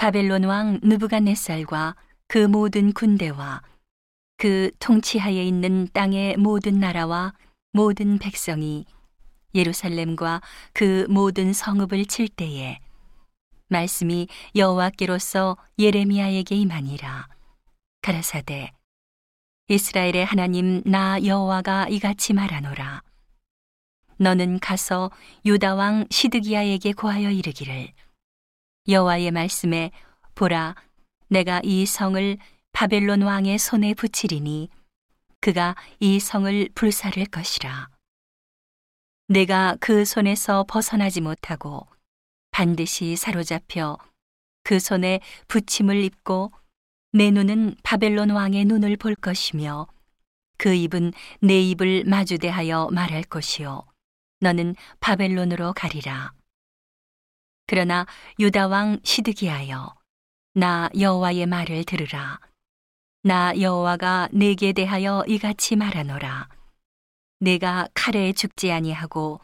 바벨론 왕 느부갓네살과 그 모든 군대와 그 통치하에 있는 땅의 모든 나라와 모든 백성이 예루살렘과 그 모든 성읍을 칠 때에 말씀이 여호와께로서 예레미야에게 임하니라. 가라사대 이스라엘의 하나님 나 여호와가 이같이 말하노라. 너는 가서 유다 왕 시드기야에게 고하여 이르기를 여호와의 말씀에 보라 내가 이 성을 바벨론 왕의 손에 붙이리니 그가 이 성을 불사를 것이라. 내가 그 손에서 벗어나지 못하고 반드시 사로잡혀 그 손에 붙임을 입고 내 눈은 바벨론 왕의 눈을 볼 것이며 그 입은 내 입을 마주대하여 말할 것이요. 너는 바벨론으로 가리라 그러나 유다 왕 시드기하여 나 여호와의 말을 들으라. 나 여호와가 내게 대하여 이같이 말하노라. 내가 칼에 죽지 아니하고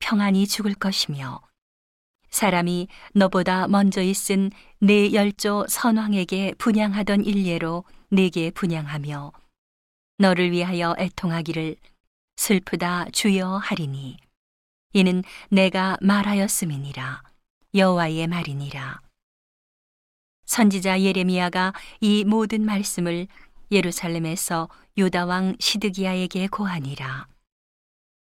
평안히 죽을 것이며 사람이 너보다 먼저 있은 내 열조 선왕에게 분양하던 일례로 내게 분양하며 너를 위하여 애통하기를 슬프다 주여 하리니 이는 내가 말하였음이니라 여호와의 말이니라. 선지자 예레미야가 이 모든 말씀을 예루살렘에서 유다 왕 시드기야에게 고하니라.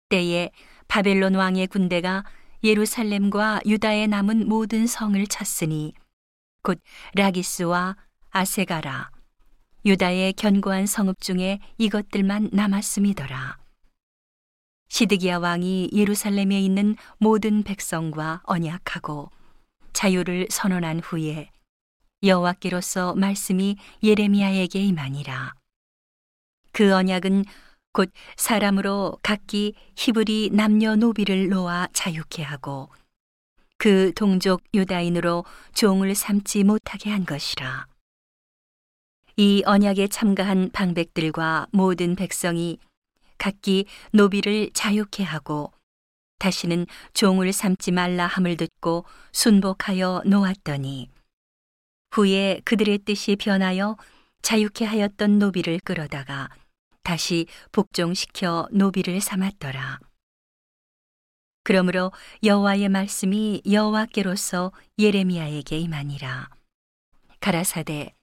때에 바벨론 왕의 군대가 예루살렘과 유다에 남은 모든 성을 쳤으니 곧 라기스와 아세가라. 유다의 견고한 성읍 중에 이것들만 남았음이더라. 시드기야 왕이 예루살렘에 있는 모든 백성과 언약하고 자유를 선언한 후에 여호와께로서 말씀이 예레미야에게 임하니라. 그 언약은 곧 사람으로 각기 히브리 남녀 노비를 놓아 자유케 하고 그 동족 유다인으로 종을 삼지 못하게 한 것이라. 이 언약에 참가한 방백들과 모든 백성이 각기 노비를 자유케 하고 다시는 종을 삼지 말라 함을 듣고 순복하여 놓았더니 후에 그들의 뜻이 변하여 자유케 하였던 노비를 끌어다가 다시 복종시켜 노비를 삼았더라. 그러므로 여호와의 말씀이 여호와께로서 예레미야에게 임하니라. 가라사대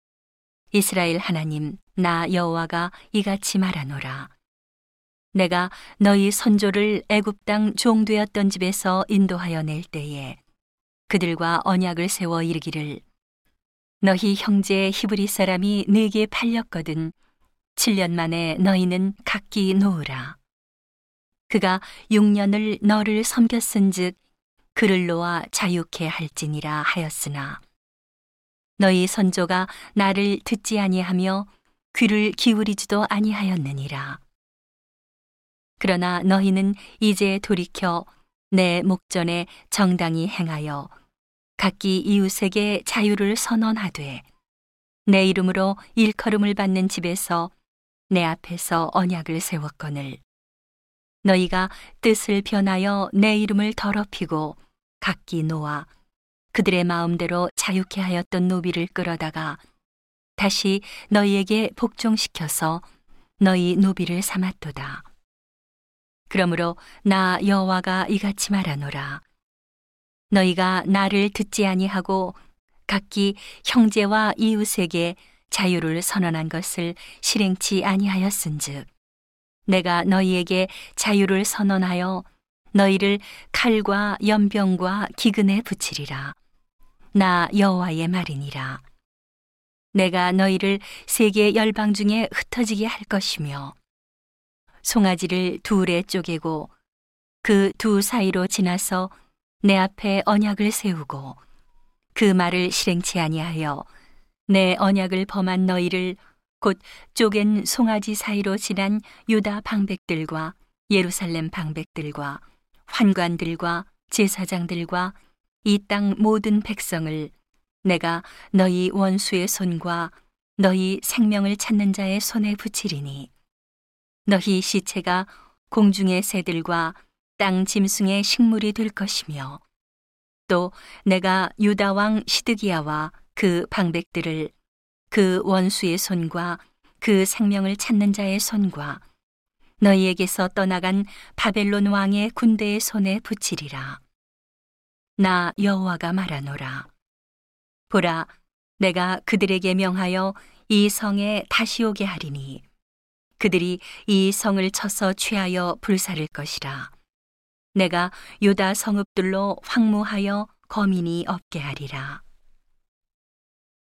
이스라엘 하나님 나 여호와가 이같이 말하노라. 내가 너희 선조를 애굽 땅 종되었던 집에서 인도하여 낼 때에 그들과 언약을 세워 이르기를 너희 형제 히브리 사람이 네게 팔렸거든 7년 만에 너희는 각기 놓으라. 그가 6년을 너를 섬겼은즉 그를 놓아 자유케 할지니라 하였으나 너희 선조가 나를 듣지 아니하며 귀를 기울이지도 아니하였느니라. 그러나 너희는 이제 돌이켜 내 목전에 정당히 행하여 각기 이웃에게 자유를 선언하되 내 이름으로 일컬음을 받는 집에서 내 앞에서 언약을 세웠거늘 너희가 뜻을 변하여 내 이름을 더럽히고 각기 놓아 그들의 마음대로 자유케 하였던 노비를 끌어다가 다시 너희에게 복종시켜서 너희 노비를 삼았도다. 그러므로 나 여호와가 이같이 말하노라. 너희가 나를 듣지 아니하고 각기 형제와 이웃에게 자유를 선언한 것을 실행치 아니하였은즉 내가 너희에게 자유를 선언하여 너희를 칼과 연병과 기근에 붙이리라 나 여호와의 말이니라 내가 너희를 세계 열방 중에 흩어지게 할 것이며 송아지를 둘에 쪼개고 그 두 사이로 지나서 내 앞에 언약을 세우고 그 말을 실행치 아니하여 내 언약을 범한 너희를 곧 쪼갠 송아지 사이로 지난 유다 방백들과 예루살렘 방백들과 환관들과 제사장들과 이 땅 모든 백성을 내가 너희 원수의 손과 너희 생명을 찾는 자의 손에 붙이리니 너희 시체가 공중의 새들과 땅 짐승의 식물이 될 것이며 또 내가 유다 왕 시드기야와 그 방백들을 그 원수의 손과 그 생명을 찾는 자의 손과 너희에게서 떠나간 바벨론 왕의 군대의 손에 붙이리라. 나 여호와가 말하노라. 보라, 내가 그들에게 명하여 이 성에 다시 오게 하리니 그들이 이 성을 쳐서 취하여 불사를 것이라. 내가 유다 성읍들로 황무하여 거민이 없게 하리라.